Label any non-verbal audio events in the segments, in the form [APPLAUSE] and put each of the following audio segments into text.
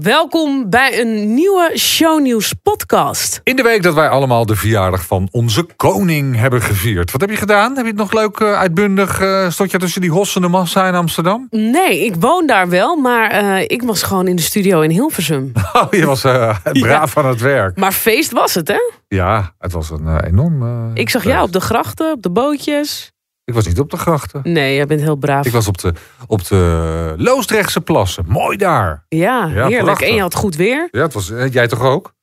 Welkom bij een nieuwe Shownieuws podcast. In de week dat wij allemaal de verjaardag van onze koning hebben gevierd. Wat heb je gedaan? Heb je het nog leuk uh, uitbundig? Uh, stond je tussen die hossende massa in Amsterdam? Nee, ik woon daar wel, maar uh, ik was gewoon in de studio in Hilversum. [LAUGHS] Oh, je was [LAUGHS] braaf ja. aan het werk. Maar feest was het, hè? Ja, het was een enorm... ik zag jou op de grachten, op de bootjes. Ik was niet op de grachten. Nee, jij bent heel braaf. Ik was op de, op de Loosdrechtse plassen. Mooi daar. Ja, ja heerlijk. Prachtig. En je had goed weer. Ja, het was, jij toch ook?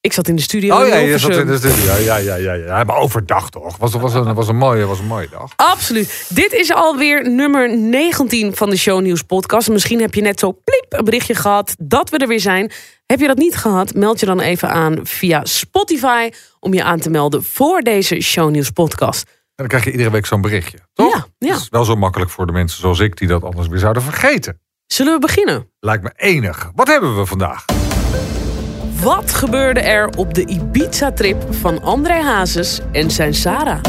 Ik zat in de studio. Oh ja, je zat in de studio. Ja, ja, ja, ja. Maar overdag toch? Was, was, een, was, een mooie, was een mooie dag. Absoluut. Dit is alweer nummer 19 van de Shownieuws podcast. Misschien heb je net zo pliep een berichtje gehad dat we er weer zijn. Heb je dat niet gehad? Meld je dan even aan via Spotify om je aan te melden voor deze Shownieuws podcast dan krijg je iedere week zo'n berichtje. Toch? Ja, ja. Dat is wel zo makkelijk voor de mensen zoals ik die dat anders weer zouden vergeten. Zullen we beginnen? Lijkt me enig. Wat hebben we vandaag? Wat gebeurde er op de Ibiza-trip van André Hazes en zijn Sarah?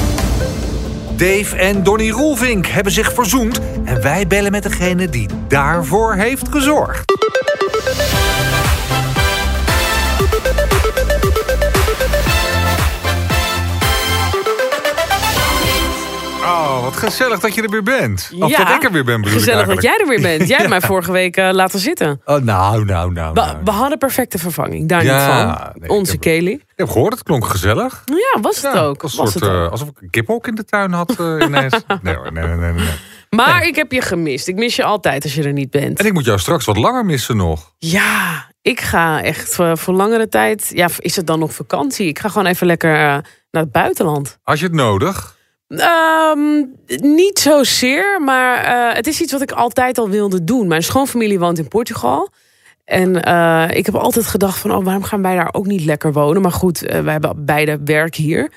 Dave en Donny Roelvink hebben zich verzoend en wij bellen met degene die daarvoor heeft gezorgd. Gezellig dat je er weer bent. Of ja, dat ik er weer ben, bedoel Gezellig dat jij er weer bent. Jij hebt [LAUGHS] mij vorige week uh, laten zitten. Oh, nou, nou, nou. We, nou. we hadden perfecte vervanging, daar ja, niet van. Nee, Onze ik Kelly. Ik heb gehoord, het klonk gezellig. Ja, was het ja, ook. Was soort, het uh, alsof ik een kiphok in de tuin had uh, ineens. [LAUGHS] nee hoor, nee, nee, nee. nee. Maar ik heb je gemist. Ik mis je altijd als je er niet bent. En ik moet jou straks wat langer missen nog. Ja, ik ga echt voor, langere tijd. Ja, is het dan nog vakantie? Ik ga gewoon even lekker naar het buitenland. Als je het nodig? Um, niet zozeer, maar uh, het is iets wat ik altijd al wilde doen. Mijn schoonfamilie woont in Portugal. En uh, ik heb altijd gedacht van, oh, waarom gaan wij daar ook niet lekker wonen? Maar goed, uh, wij hebben beide werk hier.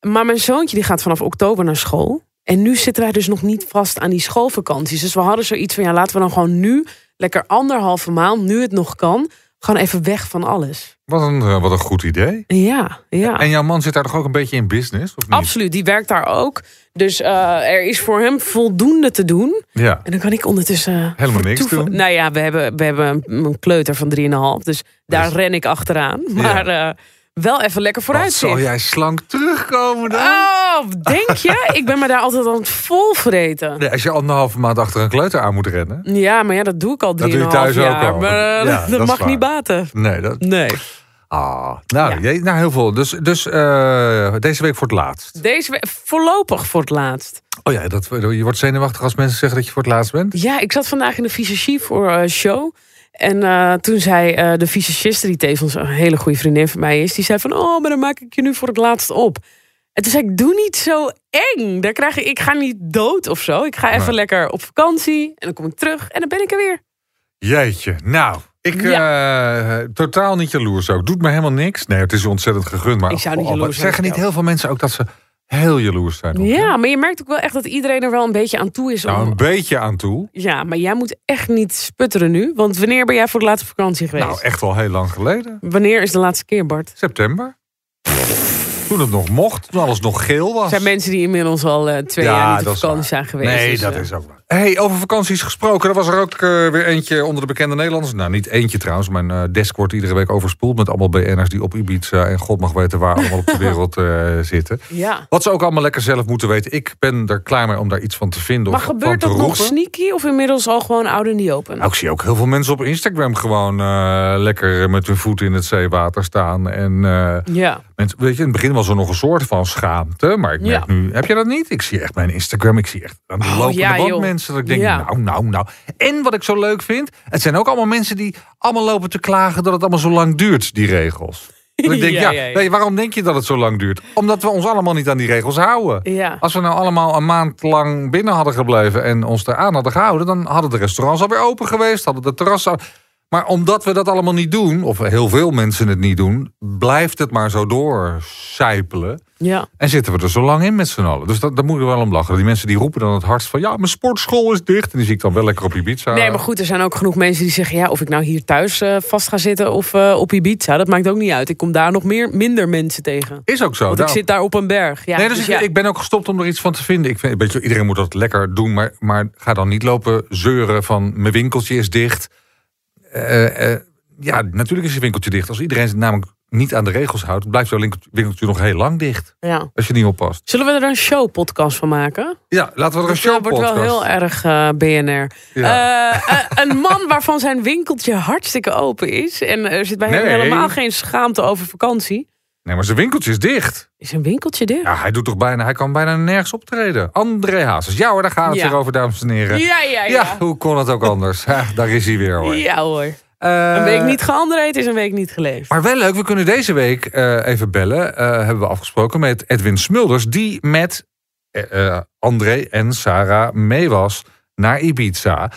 Maar mijn zoontje die gaat vanaf oktober naar school. En nu zitten wij dus nog niet vast aan die schoolvakanties. Dus we hadden zoiets van, ja, laten we dan gewoon nu... lekker anderhalve maand, nu het nog kan... gewoon even weg van alles. Wat een, wat een goed idee. Ja, ja. En jouw man zit daar toch ook een beetje in business? Of niet? Absoluut, die werkt daar ook. Dus uh, er is voor hem voldoende te doen. Ja. En dan kan ik ondertussen... Helemaal niks doen? Nou ja, we hebben, we hebben een kleuter van 3,5. Dus daar dus... ren ik achteraan. Maar ja. uh, wel even lekker vooruit Wat zal jij slank terugkomen dan? Oh, denk je? [LAUGHS] ik ben me daar altijd aan het vol vreten. Nee, als je anderhalve maand achter een kleuter aan moet rennen. Ja, maar ja, dat doe ik al 3,5 jaar. Dat doe je thuis jaar, ook al. Maar ja, dat, [LAUGHS] dat mag niet baten. Nee, dat... Nee. Ah, nou, ja. nou, heel veel. Dus, dus uh, deze week voor het laatst. Deze week voorlopig voor het laatst. Oh ja, dat, je wordt zenuwachtig als mensen zeggen dat je voor het laatst bent? Ja, ik zat vandaag in de visagie voor een uh, show. En uh, toen zei uh, de visagiste, die tevens een hele goede vriendin van mij is... die zei van, oh, maar dan maak ik je nu voor het laatst op. En toen zei ik, doe niet zo eng. Daar krijg ik, ik ga niet dood of zo. Ik ga even lekker op vakantie en dan kom ik terug en dan ben ik er weer. Jeetje, nou... Ik ja. uh, totaal niet jaloers ook. Doet me helemaal niks. Nee, het is ontzettend gegund. Maar ik zou niet jaloers zeggen niet heel veel mensen ook dat ze heel jaloers zijn. Op, ja, maar je merkt ook wel echt dat iedereen er wel een beetje aan toe is. Nou, om... een beetje aan toe. Ja, maar jij moet echt niet sputteren nu. Want wanneer ben jij voor de laatste vakantie geweest? Nou, echt al heel lang geleden. Wanneer is de laatste keer, Bart? September. Toen het nog mocht, toen alles nog geel was. Er zijn mensen die inmiddels al uh, twee ja, jaar niet op vakantie zijn geweest. Nee, dus, dat uh... is ook waar. Hey, over vakanties gesproken. Er was er ook uh, weer eentje onder de bekende Nederlanders. Nou, niet eentje trouwens. Mijn uh, desk wordt iedere week overspoeld met allemaal BN'ers die op Ibiza en god mag weten waar allemaal op de [LAUGHS] wereld uh, zitten. Ja. Wat ze ook allemaal lekker zelf moeten weten. Ik ben er klaar mee om daar iets van te vinden. Maar of gebeurt dat nog sneaky of inmiddels al gewoon oud en niet open? Nou, ik zie ook heel veel mensen op Instagram gewoon lekker met hun voeten in het zeewater staan. En ja. mensen, weet je, in het begin was er nog een soort van schaamte. Maar ik merk ja. nu, heb je dat niet? Ik zie echt mijn Instagram, ik zie echt aan de lopende oh, ja, band joh. Mensen. Dat ik denk, Ja. nou, nou, nou. En wat ik zo leuk vind, het zijn ook allemaal mensen die allemaal lopen te klagen dat het allemaal zo lang duurt, die regels. Dat ik [LAUGHS] denk, Ja, je, waarom denk je dat het zo lang duurt? Omdat we ons allemaal niet aan die regels houden. Als we nou allemaal een maand lang binnen hadden gebleven en ons eraan hadden gehouden, dan hadden de restaurants alweer open geweest, hadden de terrassen. Maar omdat we dat allemaal niet doen, of heel veel mensen het niet doen, blijft het maar zo doorcijpelen. Ja. En zitten we er zo lang in met z'n allen. Dus dat, daar moet ik wel om lachen. Die mensen die roepen dan het hardst van... ja, mijn sportschool is dicht. En die zie ik dan wel lekker op Ibiza. Nee, maar goed, er zijn ook genoeg mensen die zeggen... ja, of ik nou hier thuis uh, vast ga zitten of uh, op Ibiza... dat maakt ook niet uit. Ik kom daar nog meer, minder mensen tegen. Is ook zo. Want nou, ik zit daar op een berg. Ja, nee, dus, dus ik, ja. ik ben ook gestopt om er iets van te vinden. Ik vind, iedereen moet dat lekker doen. Maar, maar ga dan niet lopen zeuren van... mijn winkeltje is dicht... eh, eh, ja, natuurlijk is je winkeltje dicht. Als iedereen zich namelijk niet aan de regels houdt, blijft jouw winkeltje- nog heel lang dicht. Ja. Als je niet oppast. Zullen we er een showpodcast van maken? Ja, laten we er een Dat wordt wel showpodcast. heel erg eh, BNR. Ja. Eh, eh, een man [LAUGHS] waarvan zijn winkeltje hartstikke open is. En er zit bij hem helemaal geen schaamte over vakantie. Nee, maar zijn winkeltje is dicht. Is een winkeltje dicht? Ja, hij doet toch bijna, hij kan bijna nergens optreden. André Hazes. Ja hoor, daar gaat het Ja. weer over, dames en heren. Ja, ja, Ja, ja. hoe kon het ook [LAUGHS] anders? Ha, daar is hij weer hoor. Ja hoor. Eh, Een week niet geandreed is een week niet geleefd. Maar wel leuk, we kunnen deze week eh, even bellen. eh, hebben we afgesproken met Edwin Smulders, die met André en Sarah mee was naar Ibiza.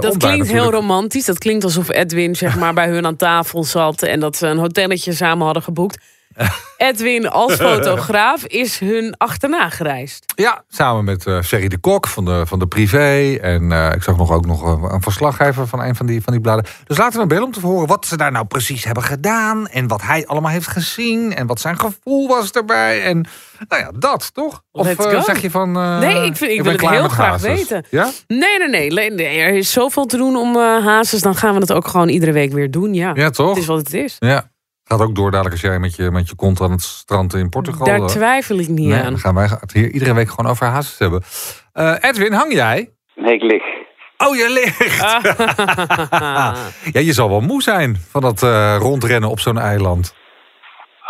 Dat klinkt heel romantisch. Dat klinkt alsof Edwin zeg maar, [LAUGHS] bij hun aan tafel zat en dat ze een hotelletje samen hadden geboekt. [LAUGHS] Edwin als fotograaf is hun achterna gereisd. Ja, samen met Ferry de Kok van de, van de Privé. En eh, ik zag nog ook nog een, een verslaggever van een van die, van die bladen. Dus laten we bellen om te horen wat ze daar nou precies hebben gedaan. En wat hij allemaal heeft gezien. En wat zijn gevoel was erbij. En nou ja, dat toch? Of go. zeg je van... Nee, ik vind- ik wil het heel graag Hazes. weten. Ja? Nee, nee, nee. Er is zoveel te doen om eh Hazes. Dan gaan we het ook gewoon iedere week weer doen. Ja, Ja, toch? het is wat het is. Ja. Gaat ook door dadelijk als jij met je, met je kont aan het strand in Portugal... Daar eh, twijfel ik niet nee, aan. dan gaan wij het hier iedere week gewoon over Hazes hebben. Eh, Edwin, hang jij? Nee, ik lig. Oh, je ligt! [LAUGHS] [LAUGHS] Ja, je zal wel moe zijn van dat eh, rondrennen op zo'n eiland.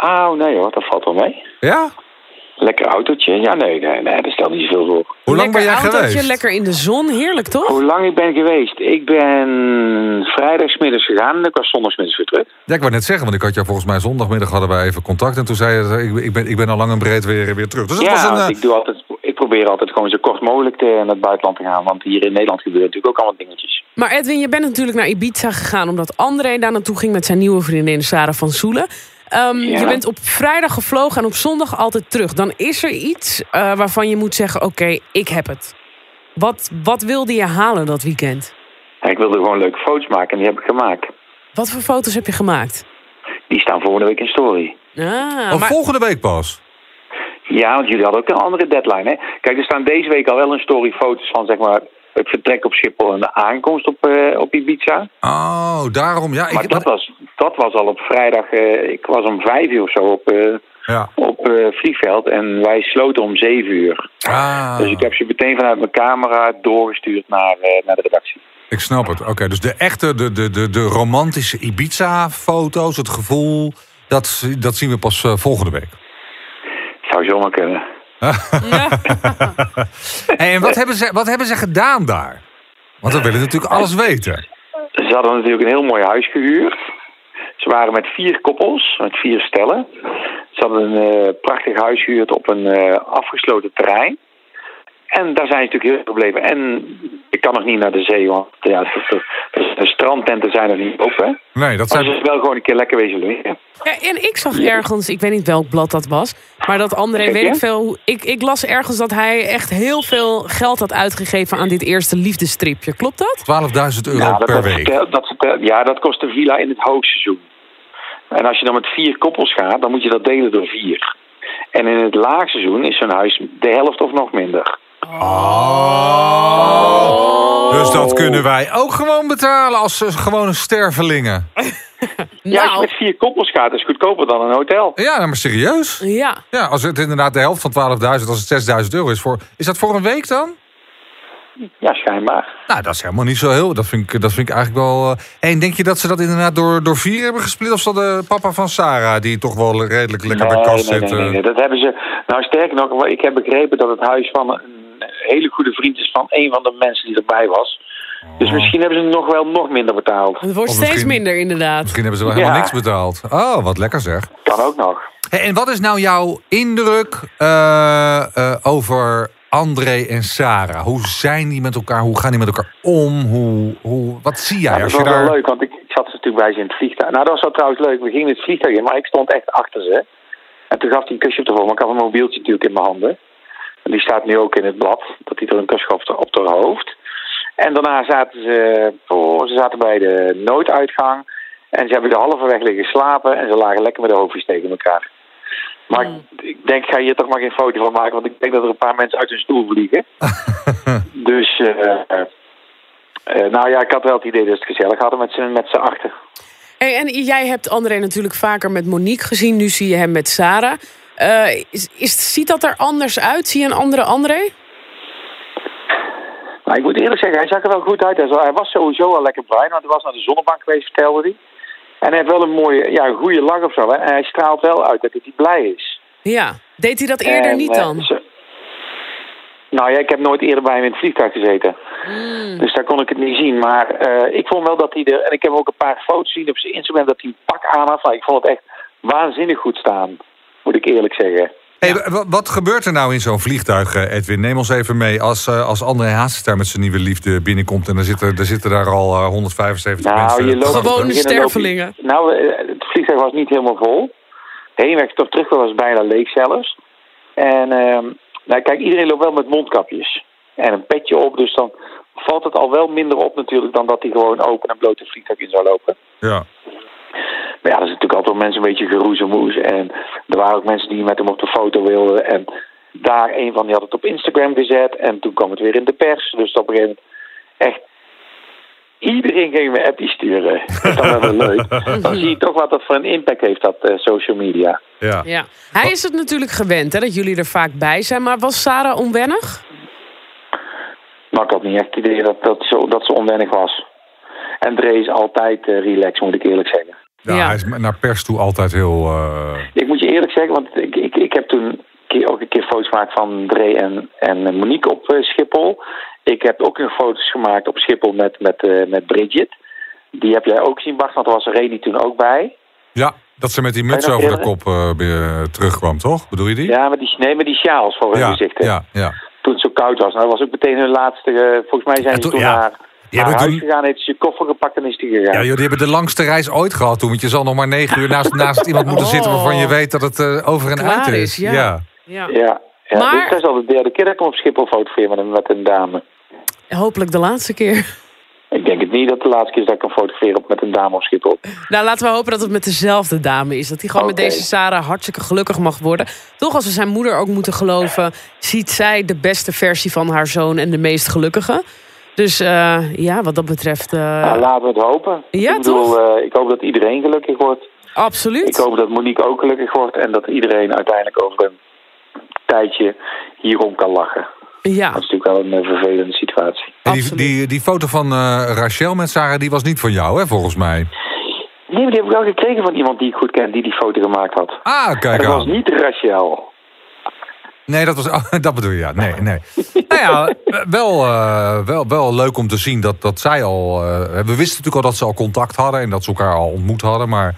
Oh, nee hoor, dat valt wel mee. Ja? Lekker autootje. Ja, nee, nee, nee dat stelt niet zoveel voor. Hoe lang ben jij Lekker autootje, geweest? Lekker in de zon, heerlijk toch? Hoe lang ik ben geweest? Ik ben vrijdagsmiddags gegaan en ik was zondagsmiddags weer terug. Ja, ik wou net zeggen, want ik had jou volgens mij zondagmiddag hadden wij even contact. En toen zei je, ik, ik, ben, ik ben al lang en breed weer, weer terug. Dus het ja, was een... want eh, ik, doe altijd, ik probeer altijd gewoon zo kort mogelijk te, naar het buitenland te gaan. Want hier in Nederland gebeuren natuurlijk ook allemaal dingetjes. Maar Edwin, je bent natuurlijk naar Ibiza gegaan omdat André daar naartoe ging met zijn nieuwe vriendin Sarah van Soelen. Ehm, Ja. Je bent op vrijdag gevlogen en op zondag altijd terug. Dan is er iets eh, waarvan je moet zeggen: Oké, ik heb het. Wat, wat wilde je halen dat weekend? En ik wilde gewoon leuke foto's maken en die heb ik gemaakt. Wat voor foto's heb je gemaakt? Die staan volgende week in story. Ah, oh, maar, volgende week pas. Ja, want jullie hadden ook een andere deadline, hè? Kijk, er staan deze week al wel een story foto's van, zeg maar, het vertrek op Schiphol en de aankomst op, eh, op Ibiza. Oh, daarom. Ja, Maar ik, dat was, dat was al op vrijdag, eh, ik was om vijf uur of zo op, eh, ja. op eh, vliegveld en wij sloten om zeven uur. Ah, Dus ik heb ze meteen vanuit mijn camera doorgestuurd naar, eh, naar de redactie. ik snap het. Oké, dus de echte, de, de, de, de romantische Ibiza-foto's, het gevoel, dat, dat zien we pas volgende week. Zou zomaar kunnen. [LAUGHS] Hey, en wat hebben, ze, wat hebben ze gedaan daar? Want we willen natuurlijk alles weten. Ze hadden natuurlijk een heel mooi huis gehuurd. Ze waren met vier koppels, met vier stellen. Ze hadden een eh, prachtig huis gehuurd op een eh, afgesloten terrein. En daar zijn ze natuurlijk heel veel gebleven. En ik kan nog niet naar de zee, want ja, de, de, de strandtenten zijn er niet open. Nee, dat Maar ze zijn... is wel gewoon een keer lekker wezen liggen. Ja, en ik zag ergens, ik weet niet welk blad dat was, maar dat André, Kijk, weet ja? ik veel. hoe- Ik, ik las ergens dat hij echt heel veel geld had uitgegeven aan dit eerste liefdestripje. Klopt dat? 12.000 euro Ja, dat, per dat, week. dat, ja, dat kost een villa in het hoogseizoen. En als je dan met vier koppels gaat, dan moet je dat delen door vier. En in het laagseizoen is zo'n huis de helft of nog minder. Oh. Dus dat kunnen wij ook gewoon betalen als eh, gewone stervelingen. [LAUGHS] Ja, als je Nou, met vier koppels gaat, is het goedkoper dan een hotel. Ja, nou, maar serieus. ja. Ja, als het inderdaad de helft van 12.000, als het 6.000 euro is voor... Is dat voor een week dan? Ja, schijnbaar. Nou, dat is helemaal niet zo heel... Dat vind ik, dat vind ik eigenlijk wel... eh, En denk je dat ze dat inderdaad door, door vier hebben gesplit? Of is dat de papa van Sarah, die toch wel redelijk lekker bij nee, kast nee, zit? nee, nee, eh? nee, dat hebben ze. Nou, sterker nog, ik heb begrepen dat het huis van een hele goede vriend is van een van de mensen die erbij was. Dus Oh. misschien hebben ze nog wel nog minder betaald. Het wordt steeds minder inderdaad. Misschien hebben ze wel helemaal Ja. niks betaald. Oh, wat lekker zeg. Kan ook nog. Hey, en wat is nou jouw indruk eh, eh, over André en Sarah? Hoe zijn die met elkaar? Hoe gaan die met elkaar om? Hoe, hoe, wat zie jij dat als je wel daar... leuk, want ik, ik zat natuurlijk bij ze in het vliegtuig. Nou, dat was wel trouwens leuk. We gingen het vliegtuig in, maar ik stond echt achter ze. En toen gaf hij een kusje op de ik had een mobieltje natuurlijk in mijn handen. En die staat nu ook in het blad, dat hij er een kus gaf op haar hoofd. En daarna zaten ze, oh, ze zaten bij de nooduitgang. En ze hebben de halve weg liggen slapen en ze lagen lekker met de hoofdjes tegen elkaar. Maar ik, ik denk, ik ga hier toch maar geen foto van maken, want ik denk dat er een paar mensen uit hun stoel vliegen. [LAUGHS] dus, Eh, nou ja, ik had wel het idee dat ze het gezellig hadden met z'n met z'n achter. Hey, en jij hebt André natuurlijk vaker met Monique gezien. Nu zie je hem met Sarah. Is, is, ziet dat er anders uit? Zie je een andere André? Nou, ik moet eerlijk zeggen, hij zag er wel goed uit. Hij was- sowieso al lekker blij, want hij was naar de zonnebank geweest, vertelde hij. En hij heeft wel een mooie, ja, een goede lach of zo. Hè? En hij straalt wel uit dat hij blij is. Ja. Deed hij dat eerder En, niet eh, dan? ze- Nou ja, ik heb nooit eerder bij hem in het vliegtuig gezeten. Mm. Dus daar kon ik het niet zien. Maar eh, ik vond wel dat hij er... En ik heb ook een paar foto's gezien op zijn Instagram dat hij een pak aan had. Ik vond het echt waanzinnig goed staan. Moet ik eerlijk zeggen. Hey, wa- wat gebeurt er nou in zo'n vliegtuig, eh, Edwin? Neem ons even mee. Als, eh, als André Hazes daar met zijn nieuwe liefde binnenkomt... en er zitten, er zitten daar al eh, 175 Nou, mensen. je loopt- Gewone stervelingen. Nou, eh, het vliegtuig was niet helemaal vol. Heenweg toch terug was bijna leeg zelfs. En ehm, nou, kijk, iedereen loopt wel met mondkapjes. En een petje op, dus dan valt het al wel minder op natuurlijk... dan dat hij gewoon open en bloot het vliegtuig in zou lopen. Ja. Maar ja, er zijn natuurlijk altijd wel mensen een beetje geroezemoes. En er waren ook mensen die met hem op de foto wilden. En daar, een van die had het op Instagram gezet. En toen kwam het weer in de pers. Dus op een gegeven moment echt... Iedereen ging me appjes sturen. [LAUGHS] Dat is dan wel leuk. Dan zie je toch wat dat voor een impact heeft, dat eh, social media. ja. Ja. Hij is het natuurlijk gewend hè, dat jullie er vaak bij zijn. Maar was Sarah onwennig? Maar ik had niet echt het idee dat, dat, zo, dat ze onwennig was. En Dre is altijd eh relaxed, moet ik eerlijk zeggen. Ja, Ja. hij is naar pers toe altijd heel... eh, Ik moet je eerlijk zeggen, want ik, ik, ik heb toen een keer, ook een keer foto's gemaakt van Dre en, en Monique op eh, Schiphol. Ik heb ook nog foto's gemaakt op Schiphol met, met, eh, met Bridget. Die heb jij ook zien, Bart, want er was Reni toen ook bij. ja, dat ze met die muts over de kop eh, weer terugkwam, toch? Bedoel je die? Ja, met die, nee, met die sjaals voor hun ja, gezichten. ja, ja. Toen het zo koud was. Nou, dat was ook meteen hun laatste... volgens mij zijn ze toen- toen ja. naar, Die naar huis gegaan, heeft ze je koffer gepakt en is die gegaan. Ja, joh, die hebben de langste reis ooit gehad toen. Want je zal nog maar negen uur naast, [LAUGHS] naast iemand moeten Oh. zitten... waarvan je weet dat het eh, over en Klaar uit is. is, ja. ja. Ja. Ja, ja. Maar- Dit is al de derde keer dat ik hem op Schiphol fotografeer met een, met een dame. Hopelijk de laatste keer. Ik denk het niet dat de laatste keer is dat ik hem fotografeer op met een dame op Schiphol. Nou, laten we hopen dat het met dezelfde dame is. Dat hij gewoon met deze Sarah hartstikke gelukkig mag worden. Toch, als we zijn moeder ook moeten geloven... ziet zij de beste versie van haar zoon en de meest gelukkige. Dus eh, ja, wat dat betreft... eh, Nou, laten we het hopen. Ja, ik bedoel, eh, ik hoop dat iedereen gelukkig wordt. Ik absoluut. hoop dat Monique ook gelukkig wordt. En dat iedereen uiteindelijk over een tijdje hierom kan lachen. Ja, Dat is natuurlijk wel een vervelende situatie. En die, Absoluut. die, die foto van eh, Rachel met Sarah, die was niet van jou, hè, volgens mij. Nee, maar die heb ik wel gekregen van iemand die ik goed ken, die die foto gemaakt had. Ah, En kijk dat was niet Rachel. Nee, dat, was, [LAUGHS] oh, dat bedoel je, ja. Nee, nee. nou ja, wel, eh, wel, wel leuk om te zien dat, dat zij al... eh, we wisten natuurlijk al dat ze al contact hadden... en dat ze elkaar al ontmoet hadden, maar...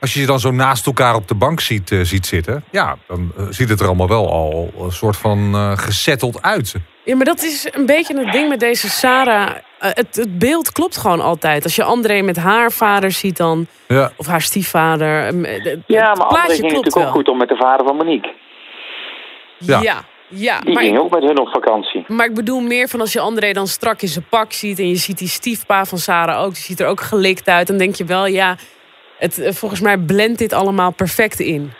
Als je je dan zo naast elkaar op de bank ziet, eh, ziet zitten... ja, dan ziet het er allemaal wel al een soort van eh gezetteld uit. Ja, maar dat is een beetje het ding met deze Sarah. Het, het beeld klopt gewoon altijd. Als je André met haar vader ziet dan... Ja, of haar stiefvader... eh, het Ja, maar André ging klopt natuurlijk wel. ook goed om met de vader van Monique. Ja. Ja, ja. Die maar, ging ik, ook met hun op vakantie. maar ik bedoel meer van als je André dan strak in zijn pak ziet... en je ziet die stiefpa van Sarah ook, die ziet er ook gelikt uit... dan denk je wel, ja, het, eh, volgens mij blendt dit allemaal perfect in.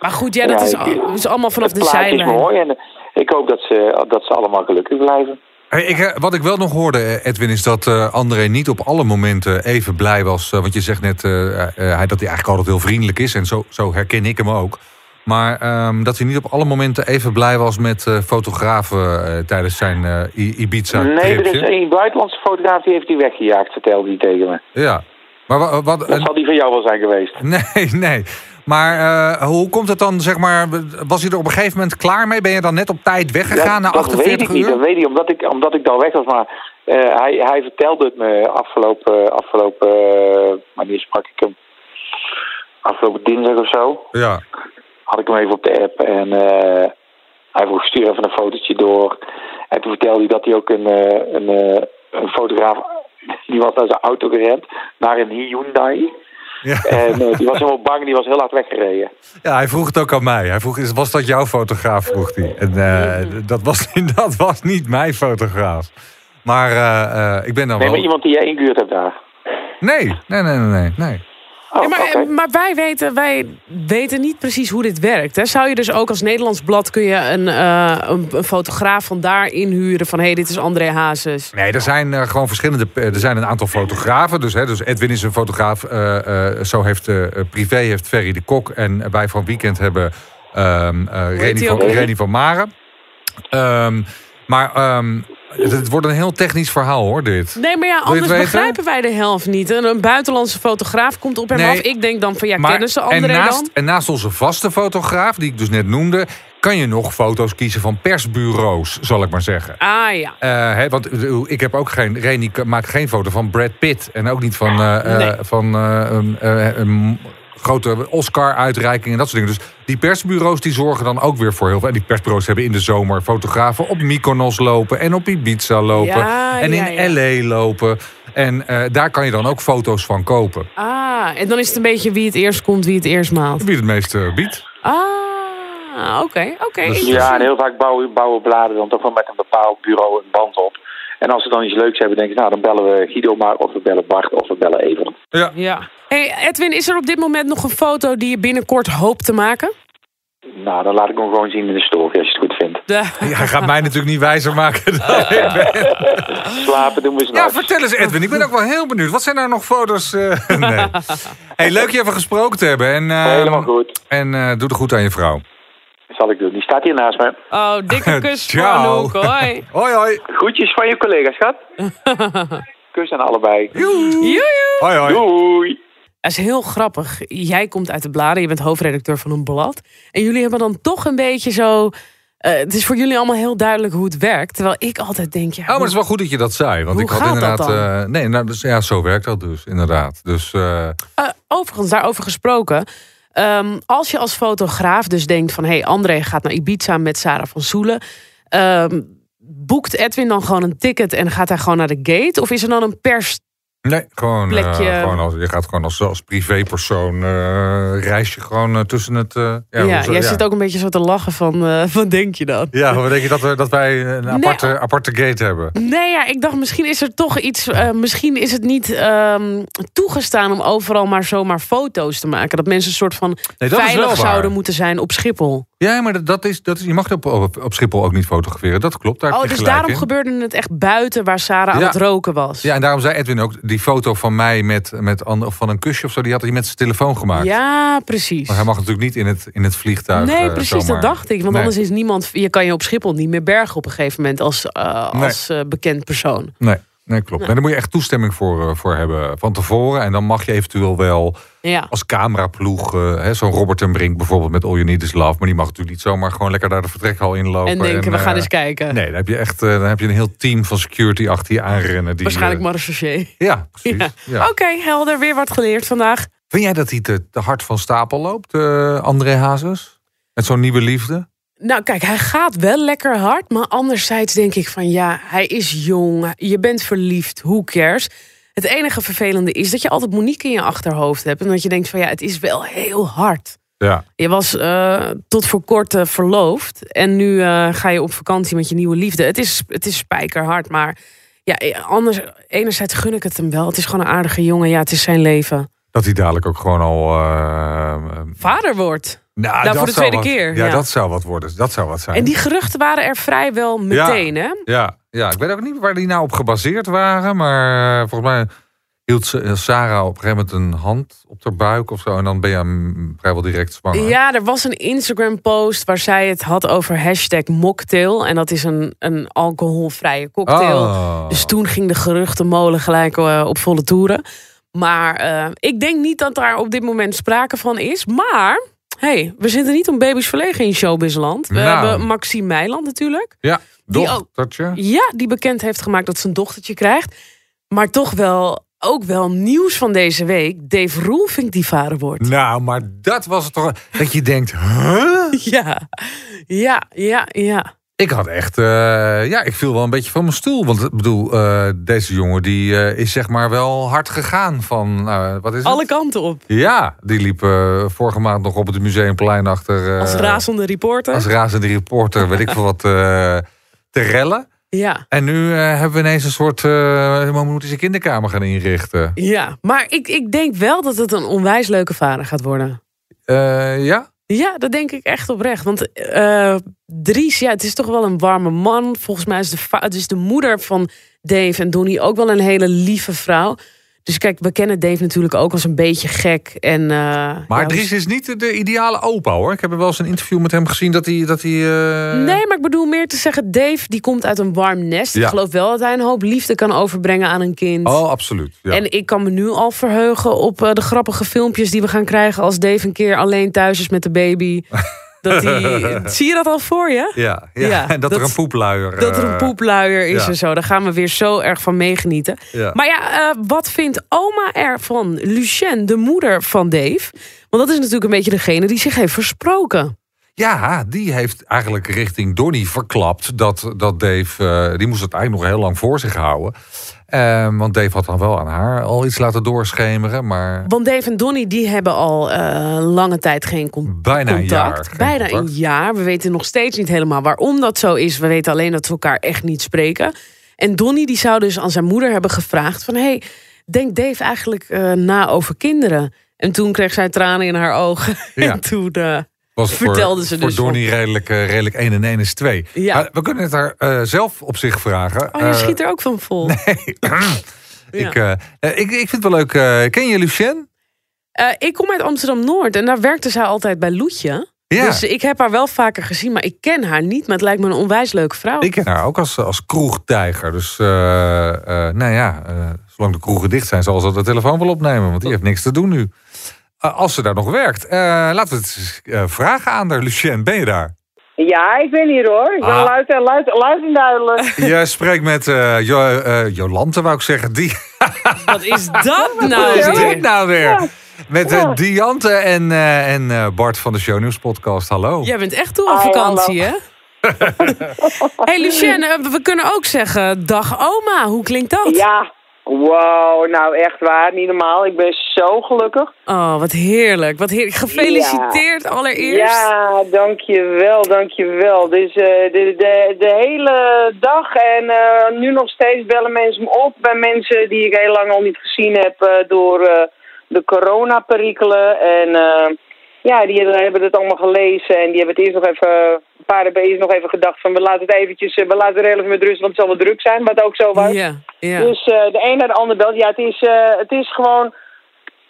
Maar goed, ja, dat Ja, is, al- is allemaal vanaf de plaatje is zijlijn. mooi en eh, ik hoop dat ze, dat ze allemaal gelukkig blijven. Hey, Ik, eh, wat ik wel nog hoorde, Edwin, is dat eh, André niet op alle momenten even blij was. want je zegt net hij, dat hij eigenlijk altijd heel vriendelijk is. En zo, zo herken ik hem ook. Maar ehm, dat hij niet op alle momenten even blij was met eh, fotografen eh, tijdens zijn eh, I- Nee, er is één buitenlandse fotograaf die heeft hij weggejaagd, vertelde hij tegen me. Ja. Maar wa- wat, Dat zal die van jou wel zijn geweest. [LAUGHS] Nee, nee. Maar hoe komt het dan, zeg maar, was hij er op een gegeven moment klaar mee? Ben je dan net op tijd weggegaan na dat weet 48 ik niet, uur? dat weet ik omdat ik, omdat ik daar weg was. Maar hij, hij vertelde het me afgelopen, afgelopen wanneer sprak ik hem? Afgelopen dinsdag of zo. Ja. Had ik hem even op de app en eh, hij vroeg stuur even een fotootje door. En toen vertelde hij dat hij ook een, eh, een, eh, een fotograaf, die was naar zijn auto gerend, naar een Hyundai. Ja. En die was helemaal bang, die was heel hard weggereden. ja, hij vroeg het ook aan mij. Hij vroeg, was dat jouw fotograaf, vroeg hij. En dat, was, [LAUGHS] dat was niet mijn fotograaf. Maar ik ben dan Nee, wel... maar iemand die jij ingehuurd hebt daar. Nee, nee, nee, nee, nee. Oh, Ja, maar, wij, weten, wij weten niet precies hoe dit werkt. Hè? Zou je dus ook als Nederlands blad kun je een, eh, een, een fotograaf van daar inhuren van hé, hey, dit is André Hazes. Nee, er zijn eh, gewoon verschillende. Er zijn een aantal fotografen. Dus, hè, dus Edwin is een fotograaf. eh, eh, zo heeft eh, privé heeft Ferry de Kok. En wij van Weekend hebben ehm eh, Reni, die van? Reni van Maren. Ehm, maar ehm, het, wordt een heel technisch verhaal hoor, dit. Nee, maar ja, anders begrijpen wij de helft niet. En een buitenlandse fotograaf komt op hem Nee. af. Ik denk dan van ja, Maar- kennen ze en, André naast, dan? en naast onze vaste fotograaf, die ik dus net noemde, kan je nog foto's kiezen van persbureaus, zal ik maar zeggen. Ah ja. Eh, hè, want ik heb ook geen. Reni maakt geen foto van Brad Pitt. En ook niet van, eh, Nee. van eh, eh, grote Oscar-uitreiking en dat soort dingen. Dus die persbureaus die zorgen dan ook weer voor heel veel. En die persbureaus hebben in de zomer fotografen op Mykonos lopen en op Ibiza lopen. Ja, en in ja. LA lopen. En eh, daar kan je dan ook foto's van kopen. Ah, en dan is het een beetje wie het eerst komt, wie het eerst maalt. Wie het meeste biedt. Ah, oké, oké. Dus- Ja, en heel vaak bouwen, bouwen bladen dan toch wel met een bepaald bureau een band op. En als ze dan iets leuks hebben, denken ze, nou dan bellen we Guido maar, of we bellen Bart, of we bellen Evert. Ja. Ja. Hey Edwin, is er op dit moment nog een foto die je binnenkort hoopt te maken? Nou, dan laat ik hem gewoon zien in de story, als je het goed vindt. De- Hij gaat mij natuurlijk niet wijzer maken. dan [LAUGHS] ik ben. Slapen doen we Ja, s'nachts. vertel eens Edwin. Ik ben ook wel heel benieuwd. Wat zijn nou nog foto's? eh, [LAUGHS] nee. Hey, leuk je even gesproken te hebben. En, eh, Helemaal goed. En eh, doe er goed aan je vrouw. Zal ik doen. Die staat hier naast me. Oh, dikke [LAUGHS] kus voor Ciao. Anouk. Hoi. Hoi hoi. Groetjes van je collega, schat. Kus aan allebei. Joejoe. Hoi hoi. Doei. Dat is heel grappig. Jij komt uit de bladen, je bent hoofdredacteur van een blad. En jullie hebben dan toch een beetje zo... eh, het is voor jullie allemaal heel duidelijk hoe het werkt. Terwijl ik altijd denk... Ja, Oh, maar het is wel goed dat je dat zei. Want ik had gaat dat inderdaad. dan? eh, nee, nou, dus, ja, zo werkt dat dus, inderdaad. Dus Eh, overigens, daarover gesproken. Ehm, als je als fotograaf dus denkt van... hé, hey, André gaat naar Ibiza met Sarah van Soelen. Ehm, boekt Edwin dan gewoon een ticket en gaat hij gewoon naar de gate? Of is er dan een pers... nee, gewoon, eh, gewoon als, je gaat gewoon als, als privépersoon eh reis je gewoon eh, tussen het. Ja, zo- jij zit ook een beetje zo te lachen van... wat denk je dan? Ja, wat denk je dat, we, dat wij een aparte, aparte gate hebben? Nee, ja, ik dacht misschien is er toch iets. misschien is het niet ehm, toegestaan om overal maar zomaar foto's te maken. Dat mensen een soort van Nee, veilig zouden moeten zijn op Schiphol. Ja, maar dat, is, dat is, je mag op, op, op Schiphol ook niet fotograferen. Dat klopt. Daar Oh, dus daarom in. gebeurde het echt buiten waar Sarah aan het roken was. Ja, en daarom zei Edwin ook, die foto van mij met, met of van een kusje of zo, die had hij met zijn telefoon gemaakt. Ja, precies. Maar hij mag natuurlijk niet in het, in het vliegtuig. Nee, eh, precies, zomaar. dat dacht ik. Want Nee. anders is niemand. Je kan je op Schiphol niet meer bergen op een gegeven moment als, eh, Nee. als eh, bekend persoon. Nee, nee klopt. En daar moet je echt toestemming voor, eh, voor hebben van tevoren. En dan mag je eventueel wel Ja. als cameraploeg, eh, hè, zo'n Robert en Brink bijvoorbeeld met All You Need Is Love. Maar die mag natuurlijk niet zomaar gewoon lekker naar de vertrekhal inlopen. En denken, we gaan eh, eens kijken. Nee, dan heb je echt eh, dan heb je een heel team van security achter je aanrennen. Die, Waarschijnlijk eh, marechaussee. Ja, [LAUGHS] precies. Ja. Ja. Oké, helder. Weer wat geleerd vandaag. Vind jij dat hij te, te hard van stapel loopt, eh, André Hazes? Met zo'n nieuwe liefde? Nou, kijk, hij gaat wel lekker hard. Maar anderzijds denk ik van ja, hij is jong. Je bent verliefd. Who cares? Het enige vervelende is dat je altijd Monique in je achterhoofd hebt. En dat je denkt van ja, het is wel heel hard. Ja. Je was eh, tot voor kort eh, verloofd. En nu eh, ga je op vakantie met je nieuwe liefde. Het is, het is spijkerhard. Maar ja, anders, enerzijds gun ik het hem wel. Het is gewoon een aardige jongen. Ja, het is zijn leven. Dat hij dadelijk ook gewoon al... eh, eh, Vader wordt. nou, Nou, dat voor de tweede wat- keer, Ja, ja. dat zou wat worden. Dat zou wat zijn. En die geruchten waren er vrijwel meteen, hè? Ja, ja, ik weet ook niet waar die nou op gebaseerd waren. Maar eh, volgens mij hield Sarah op een gegeven moment een hand op haar buik of zo. En dan ben je vrijwel direct zwanger. Ja, er was een Instagram-post waar zij het had over hashtag mocktail. En dat is een, een alcoholvrije cocktail. Oh. Dus toen ging de geruchtenmolen gelijk op volle toeren. Maar eh, ik denk niet dat daar op dit moment sprake van is. Maar, hey, we zitten niet om baby's verlegen in showbizland. We Nou. hebben Maxime Meiland natuurlijk. Ja, Die ook- dochtertje. Ja, die bekend heeft gemaakt dat ze een dochtertje krijgt. Maar toch wel, ook wel nieuws van deze week. Dave Roelvink die vader wordt. Nou, maar dat was het toch. Dat je denkt, huh? [LAUGHS] Ja, ja, ja, ja. Ik had echt, eh, ja, ik viel wel een beetje van mijn stoel. Want ik bedoel, eh, deze jongen die eh, is zeg maar wel hard gegaan van, wat is het? Alle kanten op. Ja, die liep vorige maand nog op het museumplein achter. Als razende reporter. Als razende reporter, weet ik veel wat, te rellen. Ja, En nu hebben we ineens een soort... we moeten zijn kinderkamer gaan inrichten. ja. Maar ik, ik denk wel dat het een onwijs leuke vader gaat worden. Ja? Ja, dat denk ik echt oprecht. Want eh, Dries, ja, het is toch wel een warme man. Volgens mij is de, het is de moeder van Dave en Donnie ook wel een hele lieve vrouw. Dus kijk, we kennen Dave natuurlijk ook als een beetje gek. En, eh, Maar ja, Dries is niet de- de ideale opa hoor. Ik heb wel eens een interview met hem gezien dat hij... Dat hij eh, Nee, maar ik bedoel meer te zeggen, Dave die komt uit een warm nest. Ja. Ik geloof wel dat hij een hoop liefde kan overbrengen aan een kind. Oh, absoluut. Ja. En ik kan me nu al verheugen op eh, de grappige filmpjes die we gaan krijgen als Dave een keer alleen thuis is met de baby. [LAUGHS] Dat die, [LAUGHS] zie je dat al voor je? ja, ja. Ja, en [LAUGHS] dat, dat- er een poepluier... Dat er een eh, poepluier is ja. en zo. Daar gaan we weer zo erg van meegenieten. Ja. Maar ja, eh, wat vindt oma ervan? Lucien, de moeder van Dave. Want dat is natuurlijk een beetje degene die zich heeft versproken. Ja, die heeft eigenlijk richting Donnie verklapt dat, dat Dave, eh, die moest het eigenlijk nog heel lang voor zich houden. Ehm, want Dave had dan wel aan haar al iets laten doorschemeren, maar Want Dave en Donnie die hebben al eh, lange tijd geen con- bijna een contact. jaar. Bijna contact. een jaar. We weten nog steeds niet helemaal waarom dat zo is. We weten alleen dat ze elkaar echt niet spreken. En Donnie die zou dus aan zijn moeder hebben gevraagd van... hey, denkt Dave eigenlijk eh, na over kinderen? En toen kreeg zij tranen in haar ogen. [LAUGHS] Ja. En toen... eh, Was voor, ze voor dus Donnie redelijk, eh, redelijk 1 en 1 is 2. Ja. We kunnen het haar eh, zelf op zich vragen. oh, je Eh, schiet er ook van vol. [LAUGHS] ik, ik, ik vind het wel leuk. ken je Lucien? Ik kom uit Amsterdam-Noord en daar werkte zij altijd bij Loetje. Ja. Dus ik heb haar wel vaker gezien, maar ik ken haar niet. Maar het lijkt me een onwijs leuke vrouw. Ik ken haar ook als, als kroegtijger. Dus nou ja, zolang de kroegen dicht zijn, zal ze de telefoon wel opnemen. Want die heeft niks te doen nu. Eh, als ze daar nog werkt. Eh, laten we het eens, eh, vragen aan haar. Lucien, ben je daar? Ja, ik ben hier hoor. Ik ben Ah. luid, en- luid, luid en duidelijk. [LAUGHS] Je spreekt met eh, jo, eh, Jolante, wou ik zeggen. Die, [LAUGHS] Wat is dat nou Wat is weer? dit nou weer? Met Diante en, eh, en eh, Bart van de Show News podcast. Hallo. Jij bent echt toe aan Hi, vakantie, hè? [LAUGHS] hey Lucien, we kunnen ook zeggen dag oma. Hoe klinkt dat? Ja, wow, nou echt waar, niet normaal. Ik ben zo gelukkig. Oh, wat heerlijk. Wat heerlijk. Gefeliciteerd allereerst. Ja, dankjewel, dankjewel. Dus eh, de, de, de hele dag en eh, nu nog steeds bellen mensen me op. Bij mensen die ik heel lang al niet gezien heb eh, door de coronaperikelen. En eh, ja, die hebben, het allemaal gelezen en die hebben het eerst nog even... Een paar hebben eerst nog even gedacht van we laten het eventjes, eh, we laten het er even met rust, want het zal wel druk zijn, wat ook zo was. Ja, ja. Dus eh, de een naar de ander belt. Ja, het is, eh, het is gewoon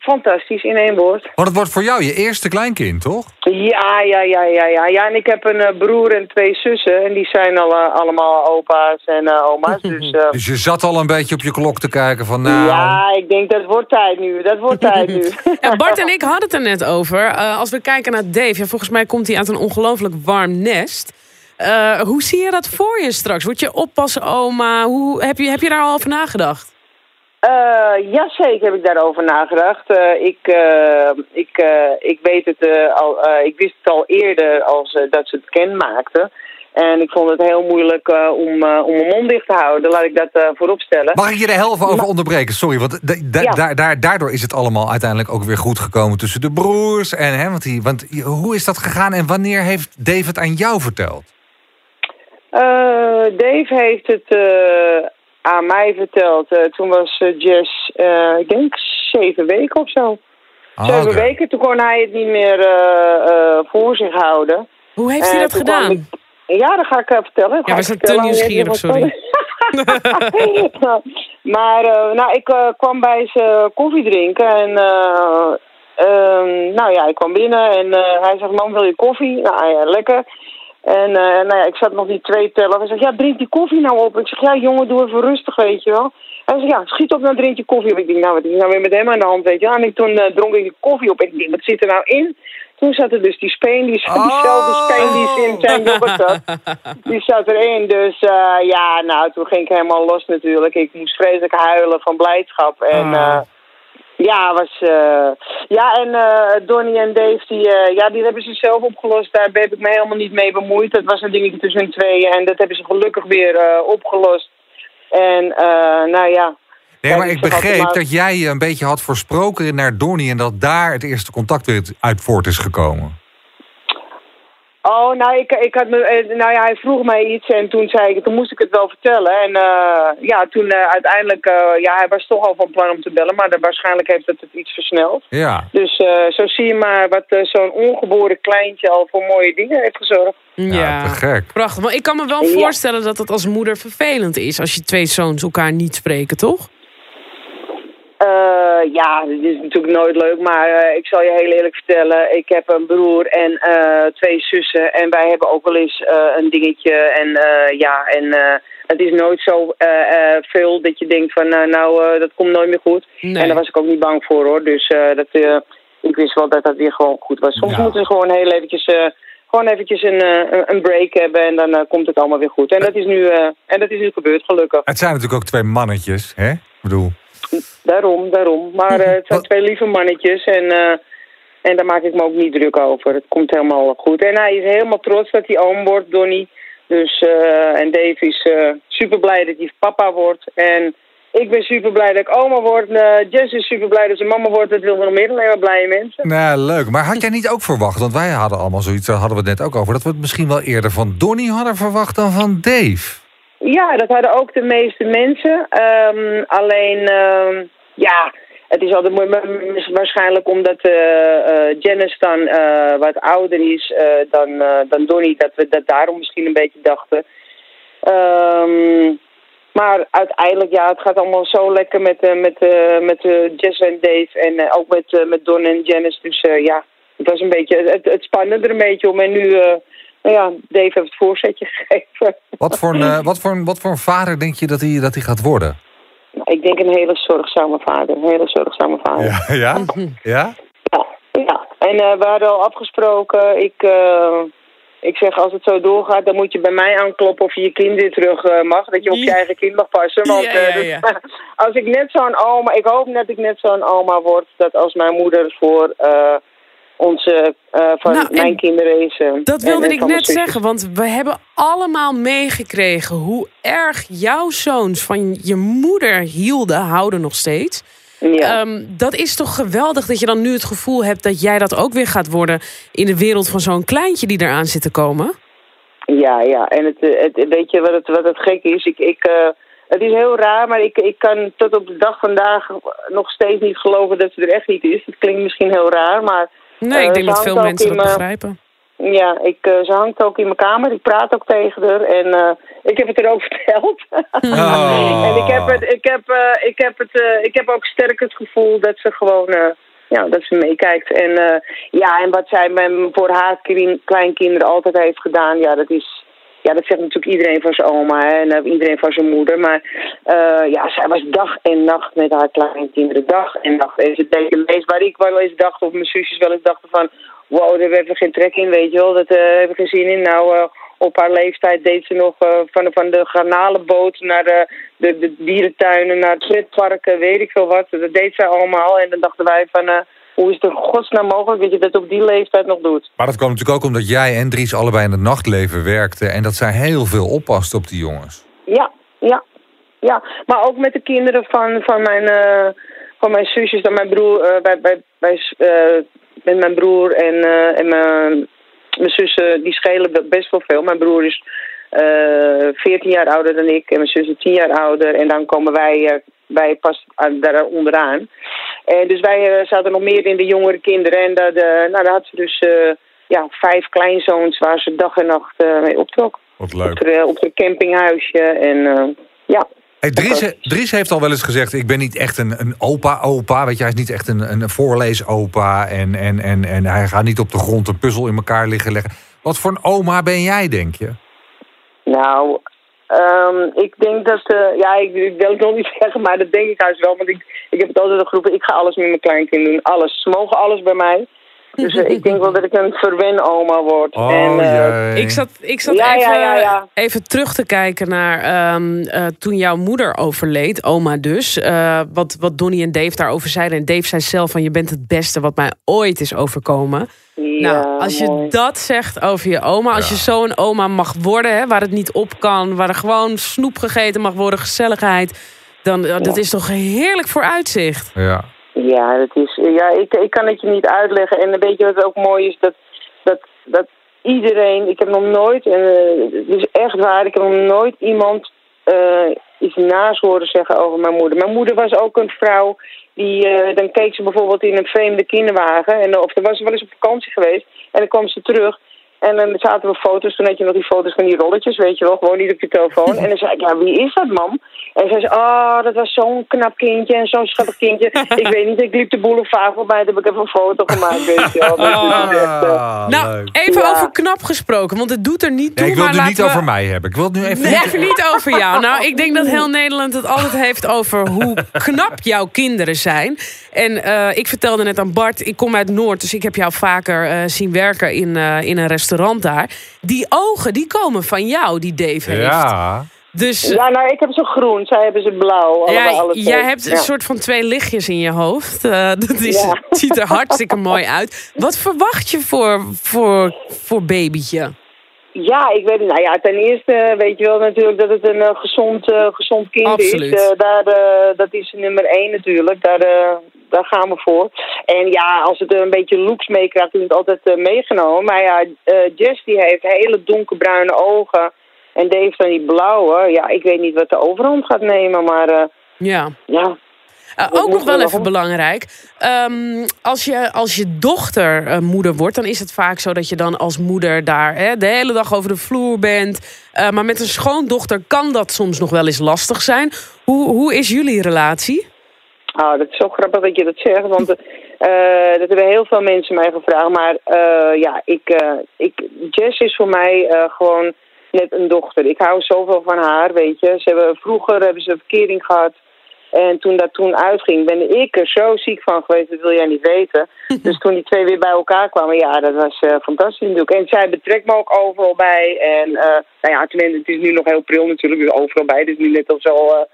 fantastisch in één woord. Want het wordt voor jou je eerste kleinkind, toch? Ja, ja, ja, ja, ja. Ja, en ik heb een eh, broer en twee zussen. En die zijn al, eh, allemaal opa's en eh, oma's. [LAUGHS] Dus eh, Dus je zat al een beetje op je klok te kijken van nou... ja, ik denk dat wordt tijd nu. Dat wordt tijd nu. [LAUGHS] Ja, Bart en ik hadden het er net over. Eh, als we kijken naar Dave, ja, volgens mij komt hij uit een ongelooflijk warm nest. Eh, hoe zie je dat voor je straks? Word je oppassen oma? Hoe, heb, je, heb je daar al over nagedacht? Eh ja, zeker heb ik daarover nagedacht. Eh, ik, eh, ik, ik weet het al, ik wist het al eerder als dat ze het kenmaakten. En ik vond het heel moeilijk om, om mijn mond dicht te houden. Laat ik dat voorop stellen. Mag ik je heel even over onderbreken? Sorry, want da- Ja. daardoor is het allemaal uiteindelijk ook weer goed gekomen tussen de broers. En, hè, want, die, want hoe is dat gegaan en wanneer heeft David aan jou verteld? Dave heeft het aan mij verteld. Eh, toen was eh, Jess, eh, ik denk, zeven weken of zo. Ah, zeven weken. Toen kon hij het niet meer eh, eh, voor zich houden. Hoe heeft hij dat gedaan? ik- Ja, dat ga ik vertellen. Ja, we ik zijn te nieuwsgierig, sorry. [LAUGHS] maar eh, nou, ik kwam bij ze koffie drinken en eh, ehm, nou ja, ik kwam binnen en eh, hij zegt, man, wil je koffie? Nou ja, lekker. En eh, nou ja, ik zat nog die twee tellen. Hij zegt, ja, drink die koffie nou op. Ik zeg, ja, jongen, doe even rustig, weet je wel. Hij zegt, ja, schiet op, dan drink je koffie op. Ik denk, nou, wat is nou weer met hem aan de hand, weet je wel. En ik, toen eh, dronk ik die koffie op ik denk, wat zit er nou in? Toen zat er dus die speen, die, diezelfde speen die in zijn yoghurt zat. Die zat erin, dus eh, ja, nou, toen ging ik helemaal los natuurlijk. Ik moest vreselijk huilen van blijdschap. En Ah. Ja, was, eh, ja, en eh Donnie en Dave, die, eh, ja, die hebben ze zelf opgelost. Daar heb ik me helemaal niet mee bemoeid. Dat was een dingetje tussen hun tweeën en dat hebben ze gelukkig weer opgelost. En nou ja, Nee, maar ik begreep maar- dat jij je een beetje had versproken naar Donnie... en dat daar het eerste contact weer uit voort is gekomen. Oh, nou, ik, ik had me, eh, nou ja, hij vroeg mij iets en toen zei ik, toen moest ik het wel vertellen. En eh, ja, toen eh, uiteindelijk, eh, ja, hij was toch al van plan om te bellen, maar dan waarschijnlijk heeft het het iets versneld. Ja. Dus eh, zo zie je maar wat zo'n ongeboren kleintje al voor mooie dingen heeft gezorgd. Ja, te gek. prachtig. Maar ik kan me wel Ja. voorstellen dat het als moeder vervelend is... als je twee zoons elkaar niet spreken, toch? Eh, ja, dit is natuurlijk nooit leuk, maar eh, ik zal je heel eerlijk vertellen. Ik heb een broer en eh, twee zussen en wij hebben ook wel eens een dingetje. En ja, en het is nooit zo veel dat je denkt van nou, dat komt nooit meer goed. Nee. En daar was ik ook niet bang voor hoor. Dus dat, ik wist wel dat dat weer gewoon goed was. Soms Ja. moeten ze gewoon heel eventjes... gewoon eventjes een, een- break hebben en dan komt het allemaal weer goed. En dat is nu, en dat is nu gebeurd, gelukkig. Het zijn natuurlijk ook twee mannetjes, hè? Ik bedoel, Daarom, daarom. Maar eh, het zijn Wat- twee lieve mannetjes en, eh, en daar maak ik me ook niet druk over. Het komt helemaal goed. En hij is helemaal trots dat hij oom wordt, Donnie. Dus, eh, en Dave is super blij dat hij papa wordt. En ik ben super blij dat ik oma word. Jess is super blij dat ze mama wordt. Dat we nog meer alleen maar blije mensen. nou leuk. Maar had jij niet ook verwacht, want wij hadden allemaal zoiets, daar hadden we het net ook over, dat we het misschien wel eerder van Donnie hadden verwacht dan van Dave. Ja, dat hadden ook de meeste mensen. Ehm, alleen, ehm, ja, het is altijd mooi, waarschijnlijk omdat eh, Janice dan eh, wat ouder is dan, dan Donnie, dat we dat daarom misschien een beetje dachten. Ehm, maar uiteindelijk, ja, het gaat allemaal zo lekker met, met, met Jess en Dave en ook met, met Don en Janice. Dus ja, het was een beetje, het, het spannende er een beetje om. En nu, nou ja, Dave heeft het voorzetje [LAUGHS] gegeven. Wat voor een, eh, wat voor een, wat voor een vader denk je dat hij, dat hij gaat worden? Nou, Ik denk een hele zorgzame vader. Een hele zorgzame vader. Ja. Ja? [LAUGHS] Ja? Ja. En eh, we hadden al afgesproken. Ik, eh, ik zeg, als het zo doorgaat, dan moet je bij mij aankloppen of je je kind weer terug mag. Dat je op je eigen kind mag passen. Want Ja, eh, ja, dat- [LAUGHS] als ik net zo'n oma, ik hoop net dat ik net zo'n oma word, dat als mijn moeder voor eh, onze, eh, van Nou, mijn kinderen is. eh, Dat wilde en ik net zeggen, want we hebben allemaal meegekregen hoe erg jouw zoons van je moeder hielden, houden nog steeds. Ja. Ehm, dat is toch geweldig dat je dan nu het gevoel hebt dat jij dat ook weer gaat worden in de wereld van zo'n kleintje die eraan zit te komen? Ja, ja. En het, eh, het, weet je wat het, wat het gek is? Ik, ik, het is heel raar, maar ik, ik kan tot op de dag vandaag nog steeds niet geloven dat ze er echt niet is. Het klinkt misschien heel raar, maar Nee, Eh, ik denk ze dat veel mensen dat me- begrijpen. ja, ik, eh, ze hangt ook in mijn kamer. Ik praat ook tegen haar en eh, ik heb het er ook [LAUGHS] verteld. Oh. en ik heb, het, ik, heb, eh, ik, heb het, eh, ik heb ook sterk het gevoel dat ze gewoon eh, ja, dat ze meekijkt. En eh, ja, en wat zij met, voor haar kin- kleinkinderen altijd heeft gedaan, ja, dat is. Ja, dat zegt natuurlijk iedereen van zijn oma en eh, iedereen van zijn moeder. Maar eh, ja, zij was dag en nacht met haar kleinkinderen. Dag en nacht. En ze meest waar ik wel eens dacht, of mijn zusjes wel eens dachten van... Wow, daar hebben we geen trek in, weet je wel. Dat eh hebben we geen zin in. Nou, op haar leeftijd deed ze nog van, van de garnalenboot naar de, de, dierentuinen, naar het pretparken, weet ik veel wat. Dat deed zij allemaal. En dan dachten wij van, hoe is het in godsnaam mogelijk dat je dat op die leeftijd nog doet? Maar dat kwam natuurlijk ook omdat jij en Dries allebei in het nachtleven werkten... en dat zij heel veel oppast op die jongens. Ja, ja, ja. Maar ook met de kinderen van, van, mijn, eh, van mijn zusjes en mijn broer. eh, bij, bij, bij, eh, met mijn broer en, en mijn, mijn zussen, die schelen be- best wel veel. Mijn broer is eh 14 jaar ouder dan ik en mijn zus is 10 jaar ouder. En dan komen wij, wij pas daar onderaan. En dus wij eh, zaten nog meer in de jongere kinderen. En dat, eh, nou, daar had ze dus eh, ja, vijf kleinzoons waar ze dag en nacht eh, mee optrok Wat op de, op de campinghuisje. En eh, ja, Hey, Dries, Dries heeft al wel eens gezegd, ik ben niet echt een, een opa-opa. Weet je, hij is niet echt een, een voorleesopa. En, en, en, en hij gaat niet op de grond een puzzel in elkaar liggen leggen. Wat voor een oma ben jij, denk je? nou, ehm, ik denk dat, eh, ja, ik, wil het nog niet [LAUGHS] zeggen, maar dat denk ik juist wel. Want ik, ik heb het altijd geroepen, ik ga alles met mijn kleinkind doen. Alles. Ze mogen alles bij mij. Dus eh, ik denk wel dat ik een verwen-oma word. Oh, en, eh. Ik zat, ik zat Ja, even, ja, ja, ja. even terug te kijken naar ehm, eh, toen jouw moeder overleed, oma dus. eh, wat, wat Donnie en Dave daarover zeiden. En Dave zei zelf van je bent het beste wat mij ooit is overkomen. ja, nou, als je mooi. dat zegt over je oma, als Ja. je zo'n oma mag worden, hè, waar het niet op kan, waar er gewoon snoep gegeten mag worden, gezelligheid. Dan eh, dat is toch heerlijk voor uitzicht. Ja. Ja, dat is, ja ik, ik kan het je niet uitleggen. En weet je wat ook mooi is? Dat, dat, dat iedereen, ik heb nog nooit, en uh, het is echt waar, ik heb nog nooit iemand uh, iets naast horen zeggen over mijn moeder. Mijn moeder was ook een vrouw die, uh, dan keek ze bijvoorbeeld in een vreemde kinderwagen. En, of er was wel eens op vakantie geweest. En dan kwam ze terug. En dan zaten we foto's, toen had je nog die foto's van die rolletjes, weet je wel, gewoon niet op je telefoon. En dan zei ik, ja, wie is dat, mam? En zei ze, oh, dat was zo'n knap kindje en zo'n schattig kindje. [LAUGHS] ik weet niet, ik liep de boulevard voorbij, toen heb ik even een foto gemaakt, weet je wel. Dus ah, echt, uh... nou, even ja. over knap gesproken, want het doet er niet toe. Nee, ik wil het nu niet we... over mij hebben. Ik wil het nu even, nee, even niet over jou. Nou, ik denk dat heel Nederland het altijd heeft over hoe knap jouw kinderen zijn. En uh, ik vertelde net aan Bart, ik kom uit Noord, dus ik heb jou vaker uh, zien werken in, in een restaurant daar. Die ogen, die komen van jou, die Dave heeft. Ja. Dus, ja, nou, ik heb ze groen, zij hebben ze blauw. Ja, alle jij hebt een soort van twee lichtjes in je hoofd. Uh, [LAUGHS] dat is, ja. ziet er hartstikke [LAUGHS] mooi uit. Wat verwacht je voor, voor, voor babytje? Ja, ik weet. Nou ja, ten eerste weet je wel natuurlijk dat het een uh, gezond, uh, gezond kind Absoluut. is. daar, dat is nummer één natuurlijk. Daar, daar gaan we voor. En ja, als het een beetje looks meekrijgt, is het altijd meegenomen. Maar ja, Jess die heeft hele donkerbruine ogen. En Dave dan die blauwe. Ja, ik weet niet wat de overhand gaat nemen, maar... Uh, ja. ja. Uh, ook nog wel even belangrijk. Um, als, je, als je dochter uh, moeder wordt, dan is het vaak zo dat je dan als moeder daar hè, de hele dag over de vloer bent. maar met een schoondochter kan dat soms nog wel eens lastig zijn. Hoe, hoe is jullie relatie? Ah, dat is zo grappig dat je dat zegt, want dat hebben heel veel mensen mij gevraagd. Maar ja, ik, ik, Jess is voor mij gewoon net een dochter. Ik hou zoveel van haar, weet je. Ze hebben, vroeger hebben ze een verkering gehad. En toen dat toen uitging, ben ik er zo ziek van geweest, dat wil jij niet weten. [LAUGHS] dus toen die twee weer bij elkaar kwamen, ja, dat was uh, fantastisch natuurlijk. En zij betrekt me ook overal bij. En uh, nou ja, tenminste, het is nu nog heel pril natuurlijk, dus overal bij. Het is nu net al zo uh, een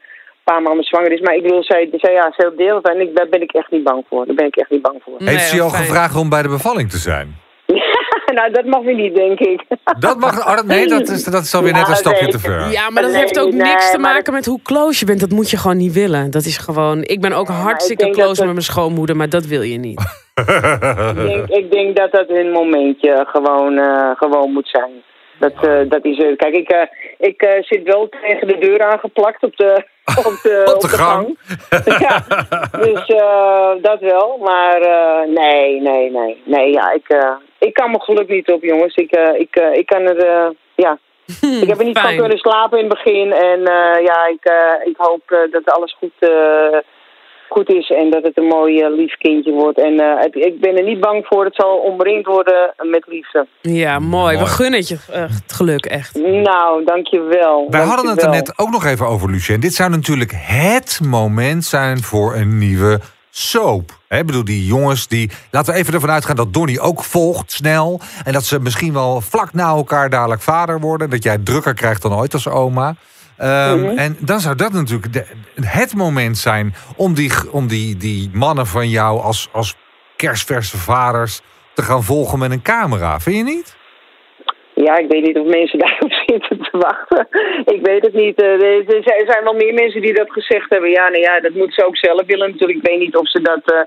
paar maanden zwanger is. Maar ik bedoel, zij, zij, ja, zij deel en ik, daar ben ik echt niet bang voor. Daar ben ik echt niet bang voor. Nee, Heeft ze jou gevraagd om bij de bevalling te zijn? [LAUGHS] nou, dat mag weer niet, denk ik. Dat mag, oh, nee, dat is, dat is alweer net een stapje te ver. Ja, maar dat nee, heeft ook nee, niks te maken met hoe close je bent. Dat moet je gewoon niet willen. Dat is gewoon... Ik ben ook hartstikke close met mijn schoonmoeder, maar dat wil je niet. ik, denk, ik denk dat dat een momentje gewoon, uh, gewoon moet zijn. Dat, uh, dat is het. Kijk, ik, uh, ik uh, zit wel tegen de deur aangeplakt op de, [LAUGHS] op de, op de, gang. [LAUGHS] ja, dus dat wel. Maar nee, nee, nee. Nee, ja, ik, ik kan mijn geluk niet op, jongens. Ik, ik, ik kan er, ja... ik heb er niet van kunnen slapen in het begin. En ja, ik, ik hoop dat alles goed goed is en dat het een mooi uh, lief kindje wordt. En uh, het, ik ben er niet bang voor. Het zal omringd worden met liefde. Ja, mooi. mooi. We gunnen het je uh, het geluk echt. Nou, dankjewel. Wij hadden het er net ook nog even over, Lucien. Dit zou natuurlijk het moment zijn voor een nieuwe soap. Ik bedoel, die jongens, die... Laten we even ervan uitgaan dat Donnie ook volgt snel. En dat ze misschien wel vlak na elkaar dadelijk vader worden. Dat jij drukker krijgt dan ooit als oma. Um, mm -hmm. En dan zou dat natuurlijk de, het moment zijn om die, om die, die mannen van jou als, als kerstverse vaders te gaan volgen met een camera. Vind je niet? Ja, ik weet niet of mensen [LAUGHS] daarop zitten te wachten. Ik weet het niet. Er zijn wel meer mensen die dat gezegd hebben. Ja, nou ja, dat moeten ze ook zelf willen natuurlijk. Ik weet niet of ze dat...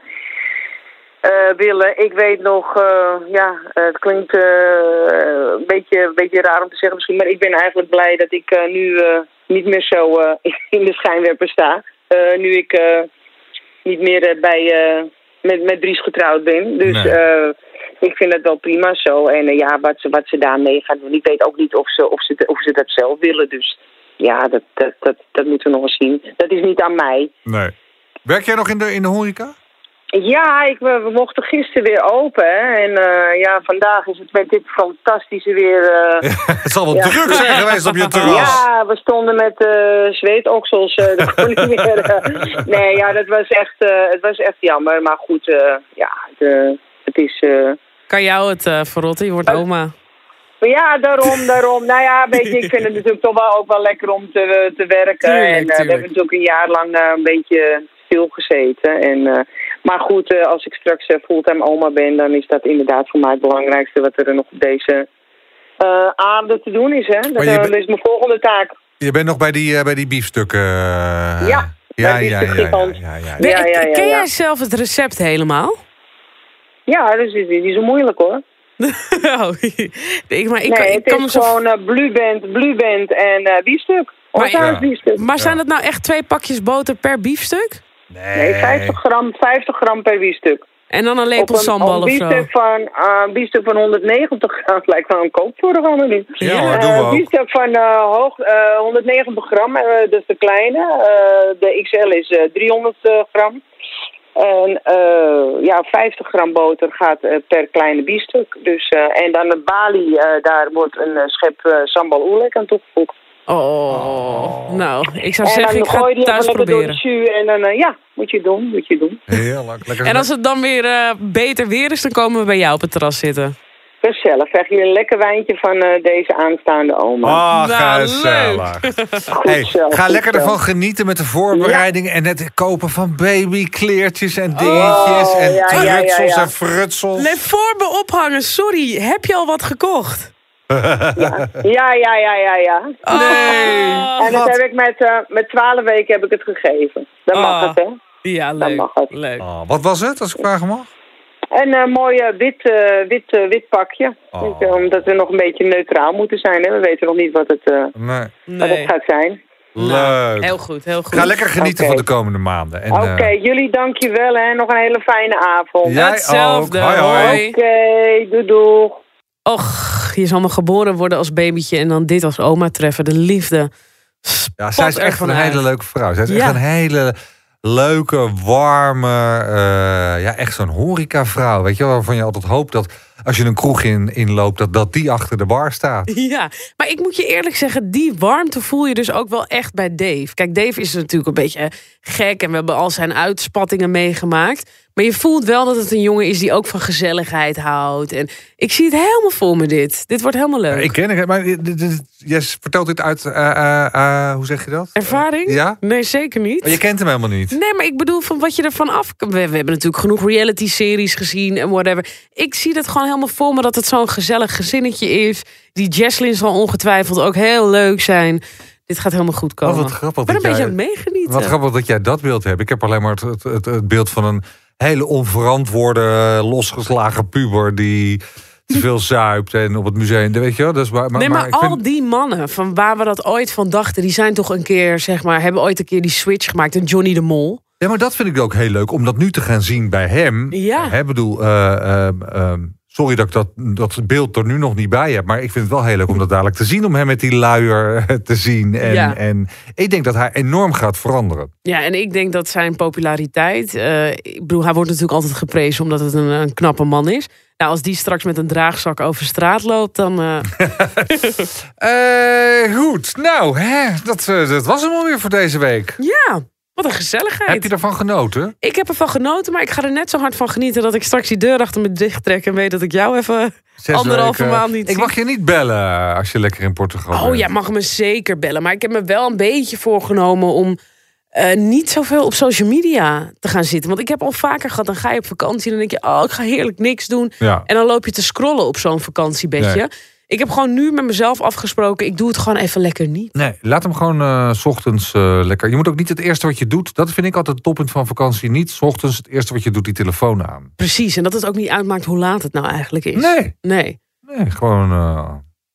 Uh, uh, willen. Ik weet nog, uh, ja, het klinkt een, beetje, een beetje raar om te zeggen misschien, maar ik ben eigenlijk blij dat ik nu niet meer zo [LAUGHS] in de schijnwerper sta. nu ik niet meer bij, met, met Dries getrouwd ben. Dus nee. ik vind het wel prima zo. En ja, wat ze, wat ze daarmee gaan doen, ik weet ook niet of ze, of ze, of ze dat zelf willen. Dus ja, dat, dat, dat, dat moeten we nog eens zien. Dat is niet aan mij. Nee. Werk jij nog in de, in de horeca? Ja, ik, we, we, mochten gisteren weer open. Hè? En uh, ja, vandaag is het met dit fantastische weer... Uh, ja, [LAUGHS] het zal wel ja. druk zijn geweest op je [LAUGHS] terras. Ja, we stonden met uh, zweetoksels. dat kon niet meer. nee, ja, dat was echt, het was echt jammer. Maar goed, ja, de, het is... kan jou het verrotten? Je wordt oma. Ja, daarom, daarom. Nou ja, weet je, ik vind het [LAUGHS] natuurlijk toch wel ook wel lekker om te, te werken. Tuurlijk, en we hebben natuurlijk een jaar lang een beetje stilgezeten. En... Maar goed, eh, als ik straks eh, fulltime oma ben, dan is dat inderdaad voor mij het belangrijkste wat er nog op deze eh, aarde te doen is. Hè? Dat, is mijn volgende taak. Je bent nog bij die, bij die biefstukken. ja. Ja ja ja, ja, ja, Ken jij zelf het recept helemaal? Ja, dat is niet zo moeilijk hoor. [LAUGHS] oh, [LAUGHS] ik, maar ik, nee, ik kan is zo... gewoon uh, blueband, en uh, biefstuk. Maar, biefstuk. Maar zijn dat nou echt twee pakjes boter per biefstuk? Nee, 50 gram, 50 gram per biefstuk. En dan een lepel een, sambal of een zo? biefstuk van, eh, een biefstuk van 190 gram, [LAUGHS] lijkt wel een koopvoorraad nu. Ja hoor, Eh, doen we Een ook. biefstuk van eh, hoog, eh, 190 gram, eh, dat is de kleine. Eh, de XL is eh, 300 eh, gram. En eh, ja, 50 gram boter gaat eh, per kleine biefstuk. Dus, eh, en dan de Bali, eh, daar wordt een eh, schep eh, sambal oelek aan toegevoegd. Oh, nou, ik zou en zeggen, ik ga het thuis even lekker door de proberen. jus. En dan, eh, ja, moet je doen, moet je doen. Heerlijk. Lekker En als het dan weer eh, beter weer is, dan komen we bij jou op het terras zitten. Gezellig. Krijg je een lekker wijntje van eh, deze aanstaande oma. Ah, Nou, gezellig. Goed Hey, ga goed lekker ervan genieten met de voorbereiding en het kopen van babykleertjes en dingetjes Oh, en ja, ja, ja, trutsels ja. en frutsels. Nee, voor me ophangen, sorry. Heb je al wat gekocht? Ja, ja, ja, ja, ja. Nee. Oh, en dat heb ik met, eh, met 12 weken heb ik het gegeven. Dan mag Ah. het, hè? Ja, Dan leuk. mag het. leuk. Oh, wat was het, als ik vragen mag? En een mooi eh, wit, eh, wit, wit pakje. Oh. Omdat we nog een beetje neutraal moeten zijn. Hè? We weten nog niet wat het, eh, Nee. wat het gaat zijn. Nou, Leuk. heel goed, heel goed. Ga lekker genieten van de komende maanden. En, Oké, eh, jullie dankjewel hè. Nog een hele fijne avond. jij Hetzelfde, ook. Hoi, hoi. hoi. Oké, doei doei. Och, je zal maar geboren worden als babytje en dan dit als oma treffen. De liefde. Ja, zij is echt een hele leuke vrouw. Zij is Ja. echt een hele leuke, warme, eh, ja, echt zo'n horecavrouw. Weet je wel, waarvan je altijd hoopt dat als je een kroeg in, inloopt, dat, dat die achter de bar staat. Ja, maar ik moet je eerlijk zeggen, die warmte voel je dus ook wel echt bij Dave. Kijk, Dave is natuurlijk een beetje gek en we hebben al zijn uitspattingen meegemaakt. Maar je voelt wel dat het een jongen is die ook van gezelligheid houdt. En ik zie het helemaal voor me dit. Dit wordt helemaal leuk. Ik ken het, maar jij vertelt dit uit, eh, eh, eh, hoe zeg je dat? Ervaring? Ja? Nee, zeker niet. Maar je kent hem helemaal niet. Nee, maar ik bedoel van wat je ervan af... We, we hebben natuurlijk genoeg reality-series gezien en whatever. Ik zie het gewoon helemaal voor me dat het zo'n gezellig gezinnetje is. Die Jesslyn zal ongetwijfeld ook heel leuk zijn. Dit gaat helemaal goed komen. Oh, wat grappig ik ben een dat beetje jij- aan het meegenieten. Wat grappig dat jij dat beeld hebt. Ik heb alleen maar het, het, het, het beeld van een hele onverantwoorde, losgeslagen puber die te [LAUGHS] veel zuipt en op het museum. Weet je wel? Dus, maar, maar, nee, maar, ik al vind- die mannen van waar we dat ooit van dachten, die zijn toch een keer, zeg maar, hebben ooit een keer die switch gemaakt. En Johnny de Mol. Ja, maar dat vind ik ook heel leuk om dat nu te gaan zien bij hem. Ja. Hè, bedoel, ehm, sorry dat ik dat, dat beeld er nu nog niet bij heb. Maar ik vind het wel heel leuk om dat dadelijk te zien. Om hem met die luier te zien. En, Ja. en ik denk dat hij enorm gaat veranderen. Ja, en ik denk dat zijn populariteit. eh, ik bedoel, hij wordt natuurlijk altijd geprezen omdat het een, een knappe man is. Nou, als die straks met een draagzak over straat loopt, dan. eh, [LAUGHS] Eh, goed, nou, hè, dat, eh, dat was hem alweer voor deze week. ja, wat een gezelligheid. Heb je ervan genoten? Ik heb ervan genoten, maar ik ga er net zo hard van genieten dat ik straks die deur achter me dicht trek en weet dat ik jou even. Zes Anderhalve maand niet Ik mag je niet bellen als je lekker in Portugal Oh bent. ja, mag me zeker bellen. Maar ik heb me wel een beetje voorgenomen om eh, niet zoveel op social media te gaan zitten. Want ik heb al vaker gehad, dan ga je op vakantie en dan denk je, oh, ik ga heerlijk niks doen. Ja. En dan loop je te scrollen op zo'n vakantiebedje. Nee. Ik heb gewoon nu met mezelf afgesproken, ik doe het gewoon even lekker niet. Nee, laat hem gewoon eh, s ochtends eh, lekker. Je moet ook niet het eerste wat je doet. Dat vind ik altijd het toppunt van vakantie. Niet 's ochtends het eerste wat je doet, die telefoon aan. Precies, en dat het ook niet uitmaakt hoe laat het nou eigenlijk is. Nee, Nee. nee gewoon. eh,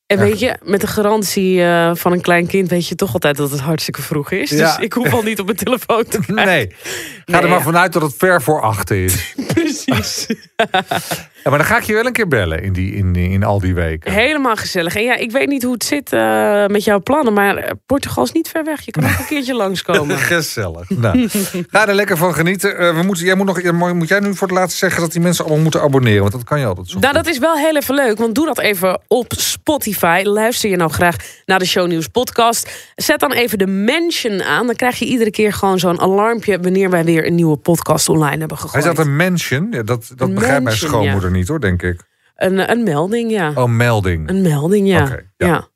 En weet je, met de garantie van een klein kind weet je toch altijd dat het hartstikke vroeg is. Ja. Dus ik hoef al niet op mijn telefoon te [LAUGHS] kijken. nee. Ga Nee, er maar ja. vanuit dat het ver voor achter is. [LAUGHS] Precies. [LAUGHS] Ja, maar dan ga ik je wel een keer bellen in, die, in, in al die weken. Helemaal gezellig. En ja, ik weet niet hoe het zit eh, met jouw plannen, maar eh, Portugal is niet ver weg. Je kan ook een keertje langskomen. [LAUGHS] Gezellig. Nou, ga er lekker van genieten. Eh, we moeten, jij moet, nog, moet jij nu voor het laatst zeggen dat die mensen allemaal moeten abonneren? Want dat kan je altijd zo. Nou, dat is wel heel even leuk, want doe dat even op Spotify. Luister je nou graag naar de Shownieuws podcast. Zet dan even de mention aan. Dan krijg je iedere keer gewoon zo'n alarmpje... wanneer wij weer een nieuwe podcast online hebben Hij gegooid. zat een mention. Ja, dat dat Een begrijpt mijn schoonmoeder niet hoor, denk ik. een, een melding, ja. Oh, melding. Een melding, ja. Oké, ja. ja.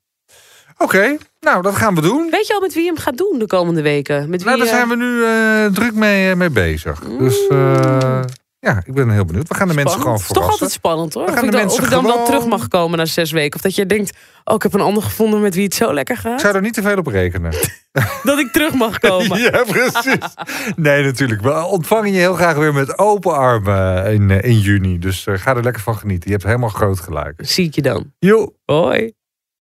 Oké, nou dat gaan we doen. Weet je al met wie je hem gaat doen de komende weken? Met wie, Nou, daar eh, zijn we nu eh, druk mee, eh, mee bezig. Dus eh, Ja, ik ben heel benieuwd. We gaan de mensen gewoon Spannend. Het is toch verrassen. altijd spannend hoor. We Of gaan ik, de dan, of mensen ik dan wel terug mag komen na zes weken. Of dat je denkt, oh ik heb een ander gevonden met wie het zo lekker Ik gaat. zou er niet te veel op rekenen. [LAUGHS] Dat ik terug mag komen. [LAUGHS] Ja, precies. Nee, natuurlijk. We ontvangen je heel graag weer met open armen in, eh, in juni. Dus eh, ga er lekker van genieten. Je hebt helemaal groot gelijk. Zie ik je dan. Jo. Hoi.